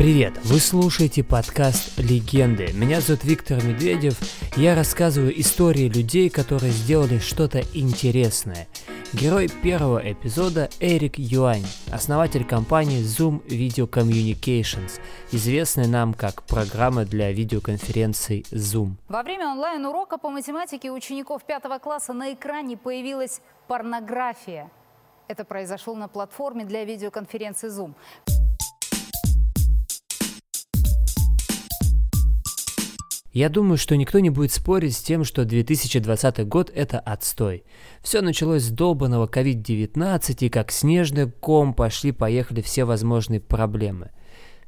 Привет! Вы слушаете подкаст «Легенды». Меня зовут Виктор Медведев. Я рассказываю истории людей, которые сделали что-то интересное. Герой первого эпизода Эрик Юань, основатель компании Zoom Video Communications, известный нам как программа для видеоконференций Zoom. Во время онлайн-урока по математике учеников пятого класса на экране появилась порнография. Это произошло на платформе для видеоконференции Zoom. Я думаю, что никто не будет спорить с тем, что 2020 год – это отстой. Все началось с долбанного COVID-19, и как снежный ком пошли-поехали все возможные проблемы.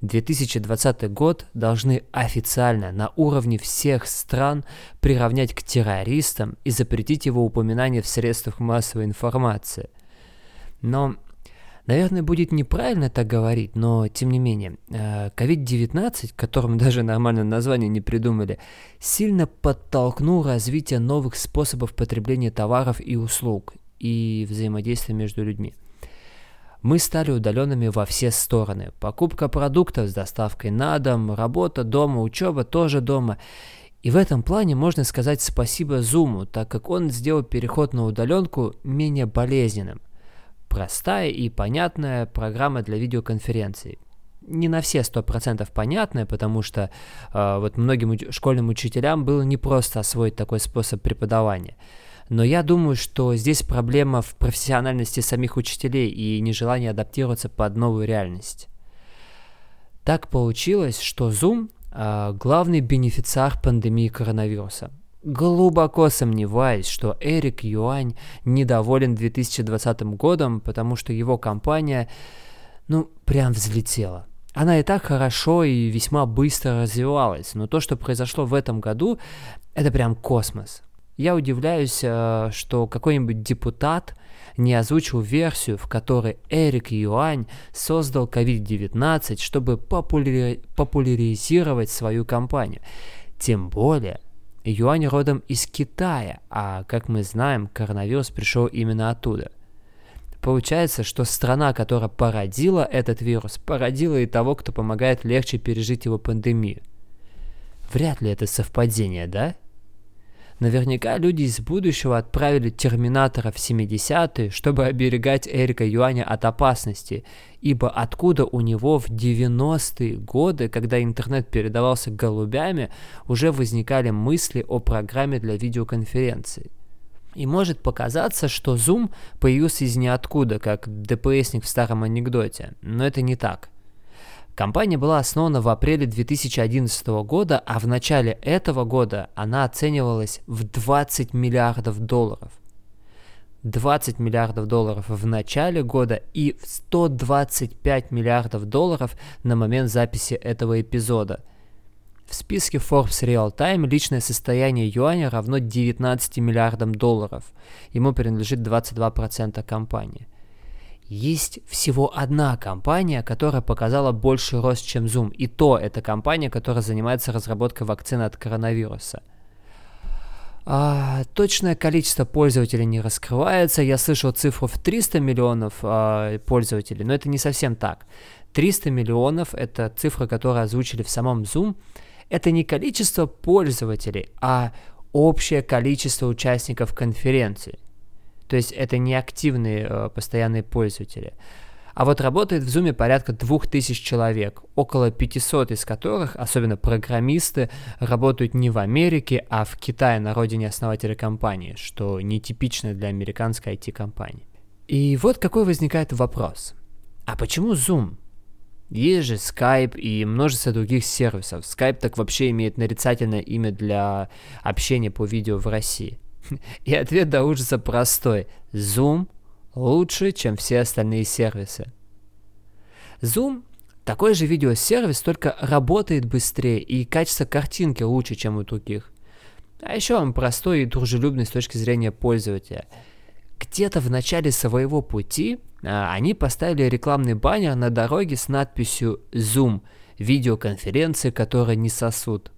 2020 год должны официально на уровне всех стран приравнять к террористам и запретить его упоминание в средствах массовой информации. Но Наверное, будет неправильно так говорить, но тем не менее, COVID-19, э, которому даже нормальное название не придумали, сильно подтолкнул развитие новых способов потребления товаров и услуг и взаимодействия между людьми. Мы стали удаленными во все стороны. Покупка продуктов с доставкой на дом, работа дома, учеба тоже дома. И в этом плане можно сказать спасибо Zoom, так как он сделал переход на удаленку менее болезненным простая и понятная программа для видеоконференций. Не на все сто процентов понятная, потому что э, вот многим уч- школьным учителям было непросто освоить такой способ преподавания. Но я думаю, что здесь проблема в профессиональности самих учителей и нежелании адаптироваться под новую реальность. Так получилось, что Zoom э, главный бенефициар пандемии коронавируса глубоко сомневаюсь, что Эрик Юань недоволен 2020 годом, потому что его компания, ну, прям взлетела. Она и так хорошо и весьма быстро развивалась, но то, что произошло в этом году, это прям космос. Я удивляюсь, э, что какой-нибудь депутат не озвучил версию, в которой Эрик Юань создал COVID-19, чтобы популяри- популяризировать свою компанию. Тем более, Юань родом из Китая, а, как мы знаем, коронавирус пришел именно оттуда. Получается, что страна, которая породила этот вирус, породила и того, кто помогает легче пережить его пандемию. Вряд ли это совпадение, да? Наверняка люди из будущего отправили Терминатора в 70-е, чтобы оберегать Эрика Юаня от опасности, ибо откуда у него в 90-е годы, когда интернет передавался голубями, уже возникали мысли о программе для видеоконференций. И может показаться, что Zoom появился из ниоткуда, как ДПСник в старом анекдоте, но это не так – Компания была основана в апреле 2011 года, а в начале этого года она оценивалась в 20 миллиардов долларов. 20 миллиардов долларов в начале года и 125 миллиардов долларов на момент записи этого эпизода. В списке Forbes Real Time личное состояние юаня равно 19 миллиардам долларов. Ему принадлежит 22% компании. Есть всего одна компания, которая показала больше рост, чем Zoom. И то это компания, которая занимается разработкой вакцины от коронавируса. А, точное количество пользователей не раскрывается. Я слышал цифру в 300 миллионов а, пользователей, но это не совсем так. 300 миллионов – это цифра, которую озвучили в самом Zoom. Это не количество пользователей, а общее количество участников конференции. То есть это не активные э, постоянные пользователи. А вот работает в Zoom порядка 2000 человек, около 500 из которых, особенно программисты, работают не в Америке, а в Китае, на родине основателя компании, что нетипично для американской IT-компании. И вот какой возникает вопрос. А почему Zoom? Есть же Skype и множество других сервисов. Skype так вообще имеет нарицательное имя для общения по видео в России. И ответ до ужаса простой. Zoom лучше, чем все остальные сервисы. Zoom такой же видеосервис, только работает быстрее и качество картинки лучше, чем у других. А еще он простой и дружелюбный с точки зрения пользователя. Где-то в начале своего пути а, они поставили рекламный баннер на дороге с надписью Zoom – видеоконференции, которые не сосут.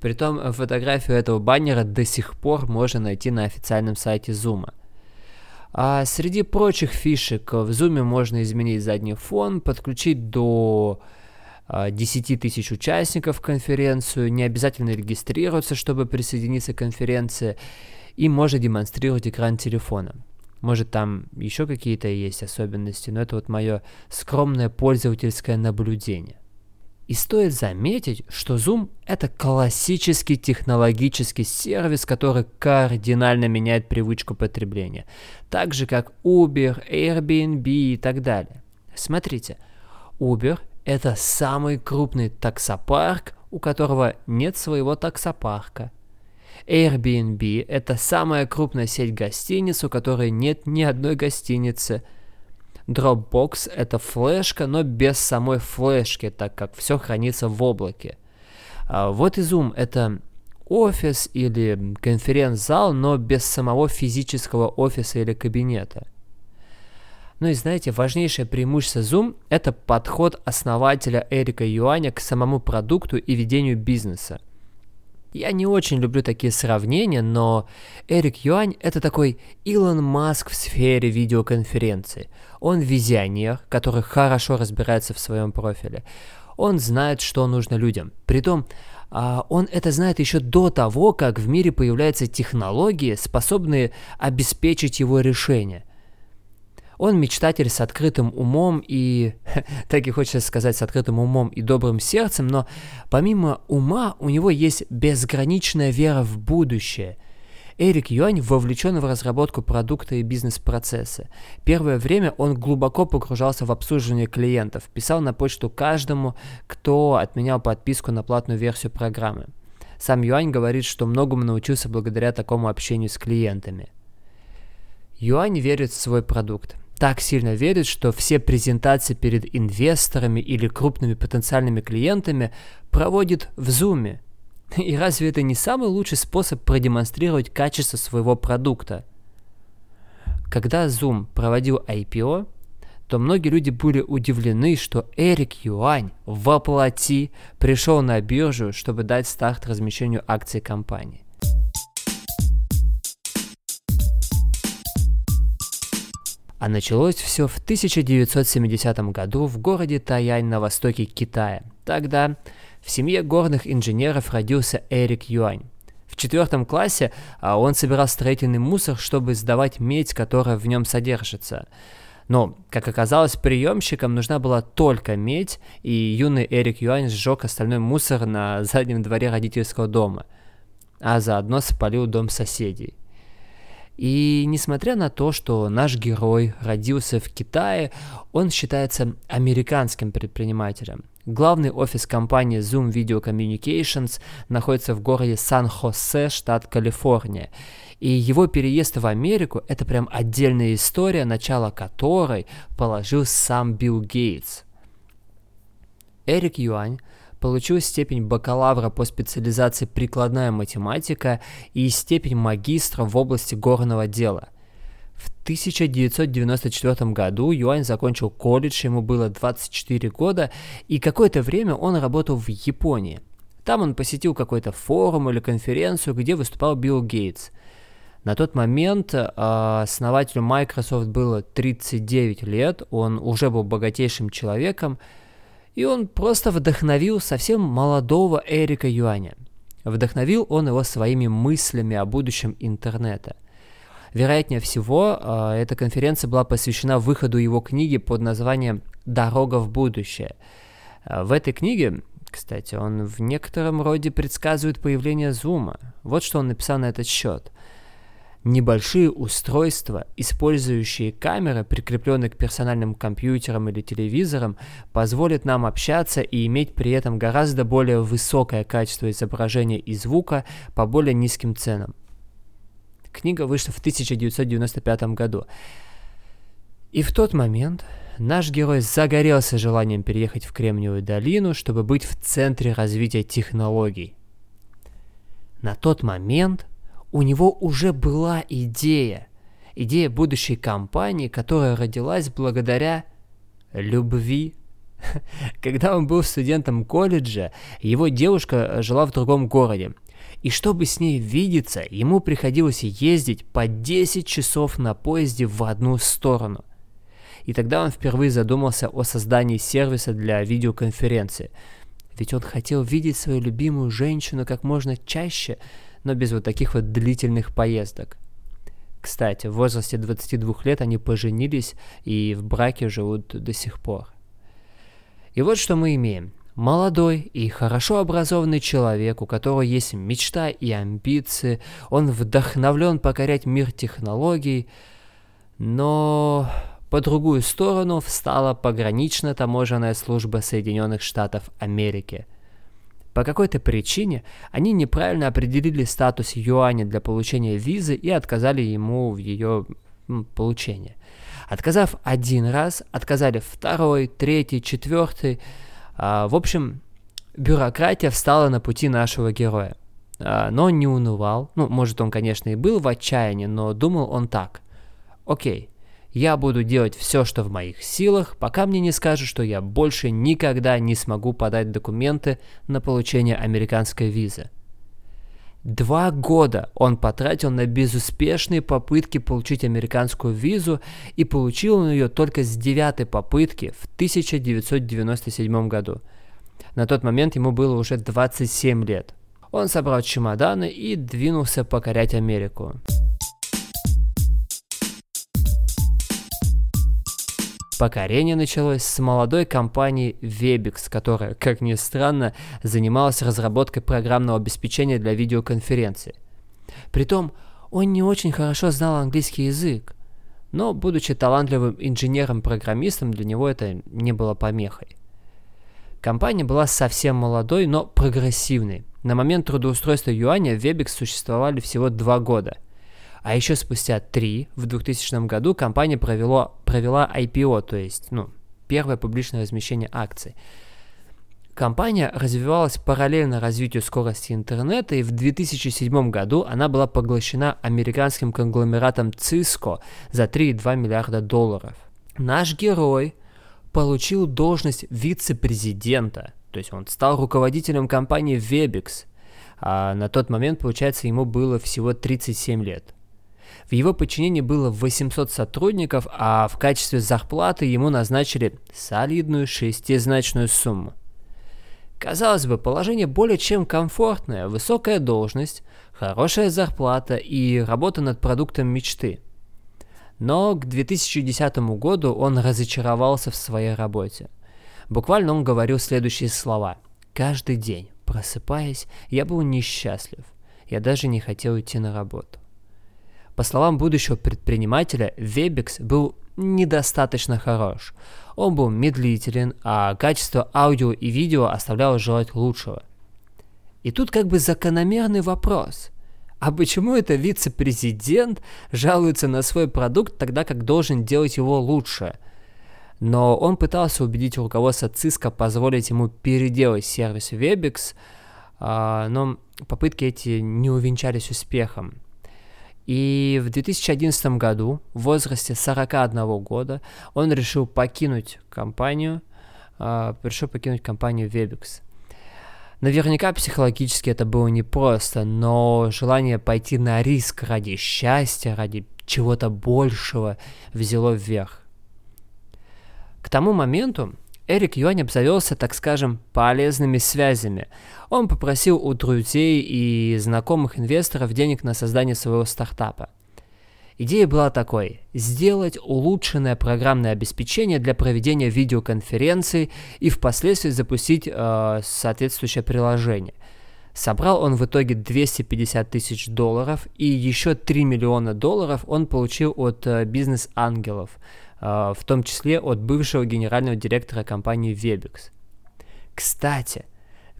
Притом э, фотографию этого баннера до сих пор можно найти на официальном сайте Zoom. А среди прочих фишек в Zoom можно изменить задний фон, подключить до 10 а, тысяч участников в конференцию, не обязательно регистрироваться, чтобы присоединиться к конференции, и можно демонстрировать экран телефона. Может, там еще какие-то есть особенности, но это вот мое скромное пользовательское наблюдение. И стоит заметить, что Zoom — это классический технологический сервис, который кардинально меняет привычку потребления. Так же, как Uber, Airbnb и так далее. Смотрите, Uber — это самый крупный таксопарк, у которого нет своего таксопарка. Airbnb – это самая крупная сеть гостиниц, у которой нет ни одной гостиницы – Dropbox — это флешка, но без самой флешки, так как все хранится в облаке. А вот и Zoom — это офис или конференц-зал, но без самого физического офиса или кабинета. Ну и знаете, важнейшее преимущество Zoom – это подход основателя Эрика Юаня к самому продукту и ведению бизнеса. Я не очень люблю такие сравнения, но Эрик Юань – это такой Илон Маск в сфере видеоконференции. Он визионер, который хорошо разбирается в своем профиле. Он знает, что нужно людям. Притом, а, он это знает еще до того, как в мире появляются технологии, способные обеспечить его решение. Он мечтатель с открытым умом и, так и хочется сказать, с открытым умом и добрым сердцем, но помимо ума у него есть безграничная вера в будущее. Эрик Юань вовлечен в разработку продукта и бизнес-процесса. Первое время он глубоко погружался в обслуживание клиентов, писал на почту каждому, кто отменял подписку на платную версию программы. Сам Юань говорит, что многому научился благодаря такому общению с клиентами. Юань верит в свой продукт так сильно верит, что все презентации перед инвесторами или крупными потенциальными клиентами проводит в Zoom. И разве это не самый лучший способ продемонстрировать качество своего продукта? Когда Zoom проводил IPO, то многие люди были удивлены, что Эрик Юань воплоти пришел на биржу, чтобы дать старт размещению акций компании. А началось все в 1970 году в городе Таянь на востоке Китая. Тогда в семье горных инженеров родился Эрик Юань. В четвертом классе а, он собирал строительный мусор, чтобы сдавать медь, которая в нем содержится. Но, как оказалось, приемщикам нужна была только медь, и юный Эрик Юань сжег остальной мусор на заднем дворе родительского дома, а заодно спалил дом соседей. И несмотря на то, что наш герой родился в Китае, он считается американским предпринимателем. Главный офис компании Zoom Video Communications находится в городе Сан-Хосе, штат Калифорния. И его переезд в Америку – это прям отдельная история, начало которой положил сам Билл Гейтс. Эрик Юань – получил степень бакалавра по специализации прикладная математика и степень магистра в области горного дела. В 1994 году Юань закончил колледж, ему было 24 года, и какое-то время он работал в Японии. Там он посетил какой-то форум или конференцию, где выступал Билл Гейтс. На тот момент э, основателю Microsoft было 39 лет, он уже был богатейшим человеком, и он просто вдохновил совсем молодого Эрика Юаня. Вдохновил он его своими мыслями о будущем интернета. Вероятнее всего, а, эта конференция была посвящена выходу его книги под названием «Дорога в будущее». А, в этой книге, кстати, он в некотором роде предсказывает появление Зума. Вот что он написал на этот счет. Небольшие устройства, использующие камеры, прикрепленные к персональным компьютерам или телевизорам, позволят нам общаться и иметь при этом гораздо более высокое качество изображения и звука по более низким ценам. Книга вышла в 1995 году. И в тот момент наш герой загорелся желанием переехать в Кремниевую долину, чтобы быть в центре развития технологий. На тот момент у него уже была идея. Идея будущей компании, которая родилась благодаря любви. Когда он был студентом колледжа, его девушка жила в другом городе. И чтобы с ней видеться, ему приходилось ездить по 10 часов на поезде в одну сторону. И тогда он впервые задумался о создании сервиса для видеоконференции. Ведь он хотел видеть свою любимую женщину как можно чаще, но без вот таких вот длительных поездок. Кстати, в возрасте 22 лет они поженились и в браке живут до сих пор. И вот что мы имеем. Молодой и хорошо образованный человек, у которого есть мечта и амбиции, он вдохновлен покорять мир технологий, но по другую сторону встала пограничная таможенная служба Соединенных Штатов Америки. По какой-то причине они неправильно определили статус юаня для получения визы и отказали ему в ее получении. Отказав один раз, отказали второй, третий, четвертый – а, в общем, бюрократия встала на пути нашего героя. А, но он не унывал. Ну, может, он, конечно, и был в отчаянии, но думал он так. Окей, я буду делать все, что в моих силах, пока мне не скажут, что я больше никогда не смогу подать документы на получение американской визы. Два года он потратил на безуспешные попытки получить американскую визу и получил он ее только с девятой попытки в 1997 году. На тот момент ему было уже 27 лет. Он собрал чемоданы и двинулся покорять Америку. Покорение началось с молодой компании Webex, которая, как ни странно, занималась разработкой программного обеспечения для видеоконференции. Притом, он не очень хорошо знал английский язык, но, будучи талантливым инженером-программистом, для него это не было помехой. Компания была совсем молодой, но прогрессивной. На момент трудоустройства Юаня Webex существовали всего два года – а еще спустя три, в 2000 году, компания провела, провела IPO, то есть, ну, первое публичное размещение акций. Компания развивалась параллельно развитию скорости интернета, и в 2007 году она была поглощена американским конгломератом Cisco за 3,2 миллиарда долларов. Наш герой получил должность вице-президента, то есть он стал руководителем компании Webex, а на тот момент, получается, ему было всего 37 лет. В его подчинении было 800 сотрудников, а в качестве зарплаты ему назначили солидную шестизначную сумму. Казалось бы, положение более чем комфортное, высокая должность, хорошая зарплата и работа над продуктом мечты. Но к 2010 году он разочаровался в своей работе. Буквально он говорил следующие слова. «Каждый день, просыпаясь, я был несчастлив. Я даже не хотел идти на работу». По словам будущего предпринимателя, Webex был недостаточно хорош. Он был медлителен, а качество аудио и видео оставляло желать лучшего. И тут как бы закономерный вопрос. А почему это вице-президент жалуется на свой продукт, тогда как должен делать его лучше? Но он пытался убедить руководство Cisco позволить ему переделать сервис Webex, а, но попытки эти не увенчались успехом. И в 2011 году, в возрасте 41 года, он решил покинуть компанию, э, решил покинуть компанию Webex. Наверняка психологически это было непросто, но желание пойти на риск ради счастья, ради чего-то большего взяло вверх. К тому моменту Эрик Юань обзавелся, так скажем, полезными связями. Он попросил у друзей и знакомых инвесторов денег на создание своего стартапа. Идея была такой – сделать улучшенное программное обеспечение для проведения видеоконференций и впоследствии запустить э, соответствующее приложение. Собрал он в итоге 250 тысяч долларов и еще 3 миллиона долларов он получил от э, бизнес-ангелов – в том числе от бывшего генерального директора компании Webex. Кстати,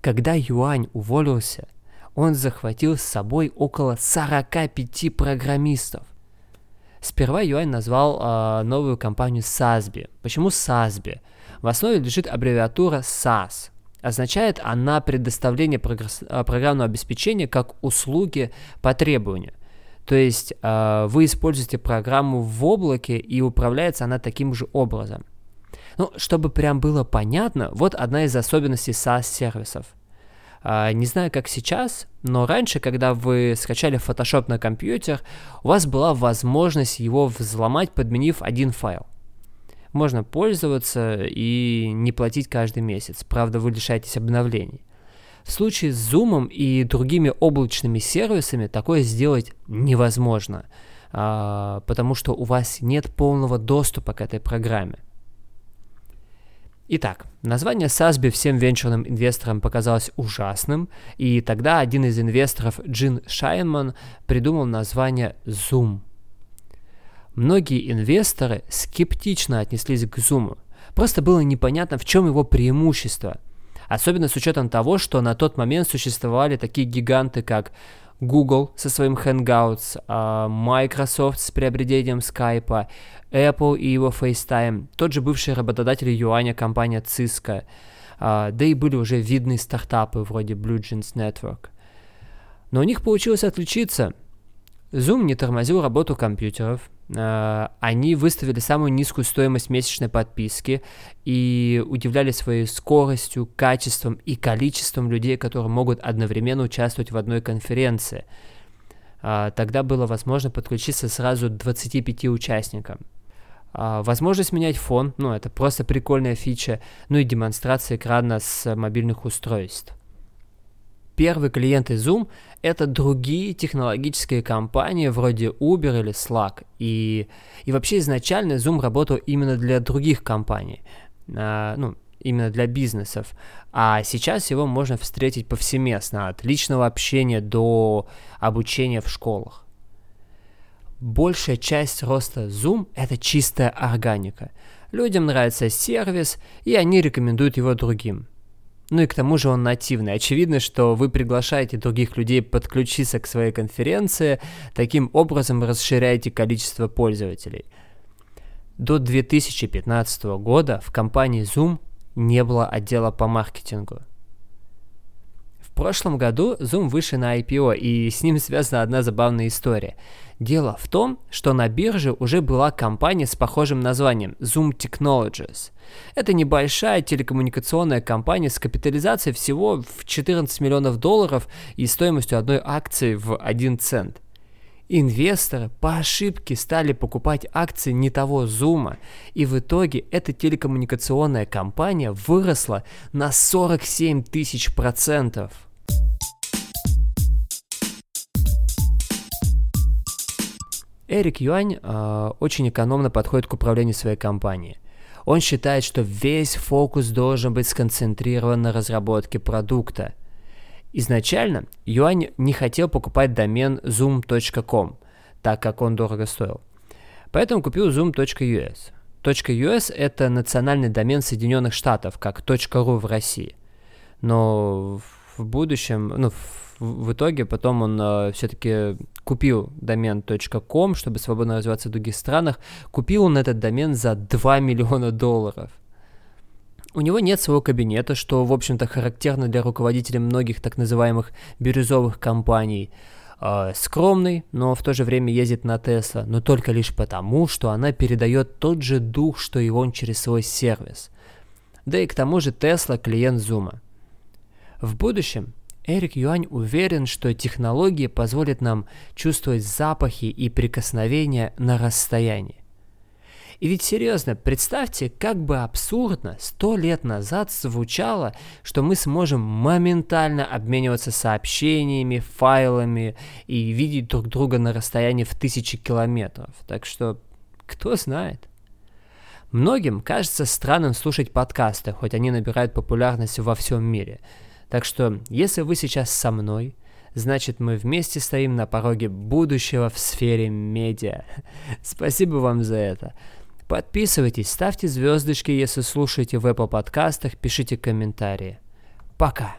когда Юань уволился, он захватил с собой около 45 программистов. Сперва Юань назвал э, новую компанию SASB. Почему SASB? В основе лежит аббревиатура SAS. Означает она предоставление программного обеспечения как услуги по требованию – то есть э, вы используете программу в облаке, и управляется она таким же образом. Ну, чтобы прям было понятно, вот одна из особенностей SaaS-сервисов. А, не знаю, как сейчас, но раньше, когда вы скачали Photoshop на компьютер, у вас была возможность его взломать, подменив один файл. Можно пользоваться и не платить каждый месяц, правда, вы лишаетесь обновлений. В случае с Zoom и другими облачными сервисами такое сделать невозможно, а, потому что у вас нет полного доступа к этой программе. Итак, название SASB всем венчурным инвесторам показалось ужасным, и тогда один из инвесторов, Джин Шайнман, придумал название Zoom. Многие инвесторы скептично отнеслись к Zoom. Просто было непонятно, в чем его преимущество. Особенно с учетом того, что на тот момент существовали такие гиганты, как Google со своим Hangouts, а, Microsoft с приобретением Skype, Apple и его FaceTime, тот же бывший работодатель юаня компания Cisco, а, да и были уже видные стартапы вроде Blue Jeans Network. Но у них получилось отличиться. Zoom не тормозил работу компьютеров, они выставили самую низкую стоимость месячной подписки и удивляли своей скоростью, качеством и количеством людей, которые могут одновременно участвовать в одной конференции. Э, тогда было возможно подключиться сразу 25 участникам. Э, возможность менять фон, ну это просто прикольная фича, ну и демонстрация экрана с мобильных устройств. Первые клиенты Zoom — это другие технологические компании вроде Uber или Slack. И, и вообще изначально Zoom работал именно для других компаний, а, ну, именно для бизнесов. А сейчас его можно встретить повсеместно, от личного общения до обучения в школах. Большая часть роста Zoom — это чистая органика. Людям нравится сервис, и они рекомендуют его другим. Ну и к тому же он нативный. Очевидно, что вы приглашаете других людей подключиться к своей конференции, таким образом расширяете количество пользователей. До 2015 года в компании Zoom не было отдела по маркетингу. Прошлом году Zoom вышел на IPO, и с ним связана одна забавная история. Дело в том, что на бирже уже была компания с похожим названием Zoom Technologies – это небольшая телекоммуникационная компания с капитализацией всего в 14 миллионов долларов и стоимостью одной акции в 1 цент. Инвесторы по ошибке стали покупать акции не того зума, и в итоге эта телекоммуникационная компания выросла на 47 тысяч процентов. Эрик Юань э, очень экономно подходит к управлению своей компанией. Он считает, что весь фокус должен быть сконцентрирован на разработке продукта. Изначально Юань не хотел покупать домен zoom.com, так как он дорого стоил. Поэтому купил zoom.us. .us – это национальный домен Соединенных Штатов, как .ru в России. Но в будущем, ну, в в итоге потом он э, все-таки купил домен .com, чтобы свободно развиваться в других странах. Купил он этот домен за 2 миллиона долларов. У него нет своего кабинета, что, в общем-то, характерно для руководителей многих так называемых бирюзовых компаний. Э, скромный, но в то же время ездит на Тесла, но только лишь потому, что она передает тот же дух, что и он через свой сервис. Да и к тому же Тесла клиент Зума. В будущем Эрик Юань уверен, что технологии позволят нам чувствовать запахи и прикосновения на расстоянии. И ведь серьезно, представьте, как бы абсурдно сто лет назад звучало, что мы сможем моментально обмениваться сообщениями, файлами и видеть друг друга на расстоянии в тысячи километров. Так что, кто знает. Многим кажется странным слушать подкасты, хоть они набирают популярность во всем мире – так что, если вы сейчас со мной, значит мы вместе стоим на пороге будущего в сфере медиа. Спасибо вам за это. Подписывайтесь, ставьте звездочки, если слушаете в Apple подкастах, пишите комментарии. Пока!